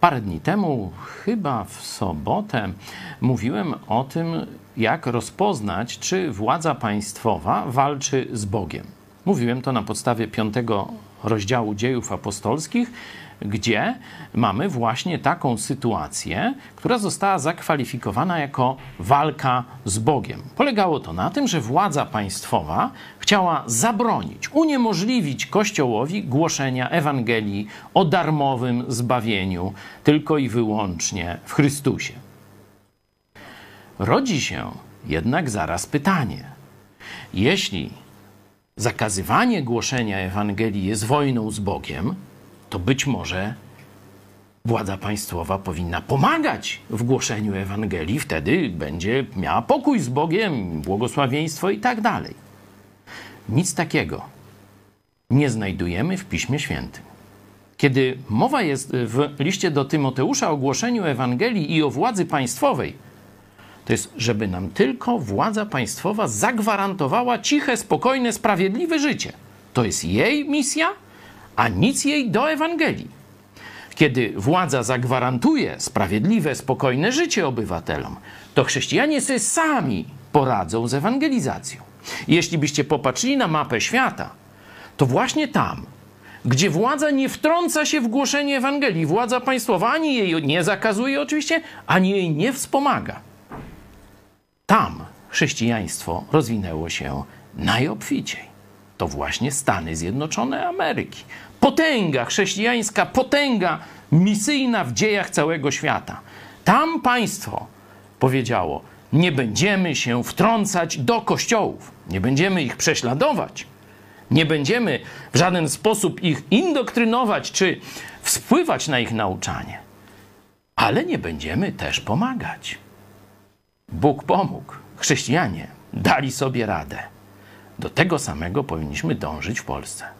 Parę dni temu, chyba w sobotę, mówiłem o tym, jak rozpoznać, czy władza państwowa walczy z Bogiem. Mówiłem to na podstawie piątego rozdziału dziejów apostolskich, gdzie mamy właśnie taką sytuację, która została zakwalifikowana jako walka z Bogiem. Polegało to na tym, że władza państwowa chciała zabronić, uniemożliwić Kościołowi głoszenia Ewangelii o darmowym zbawieniu tylko i wyłącznie w Chrystusie. Rodzi się jednak zaraz pytanie: jeśli zakazywanie głoszenia Ewangelii jest wojną z Bogiem, to być może władza państwowa powinna pomagać w głoszeniu Ewangelii, wtedy będzie miała pokój z Bogiem, błogosławieństwo i tak dalej. Nic takiego nie znajdujemy w Piśmie Świętym. Kiedy mowa jest w liście do Tymoteusza o głoszeniu Ewangelii i o władzy państwowej, to jest, żeby nam tylko władza państwowa zagwarantowała ciche, spokojne, sprawiedliwe życie. To jest jej misja, a nic jej do Ewangelii. Kiedy władza zagwarantuje sprawiedliwe, spokojne życie obywatelom, to chrześcijanie sobie sami poradzą z ewangelizacją. Jeśli byście popatrzyli na mapę świata, to właśnie tam, gdzie władza nie wtrąca się w głoszenie Ewangelii, władza państwowa ani jej nie zakazuje oczywiście, ani jej nie wspomaga. Tam chrześcijaństwo rozwinęło się najobficiej. To właśnie Stany Zjednoczone Ameryki. Potęga chrześcijańska, potęga misyjna w dziejach całego świata. Tam państwo powiedziało: Nie będziemy się wtrącać do kościołów, nie będziemy ich prześladować, nie będziemy w żaden sposób ich indoktrynować czy wpływać na ich nauczanie, ale nie będziemy też pomagać. Bóg pomógł, chrześcijanie dali sobie radę. Do tego samego powinniśmy dążyć w Polsce.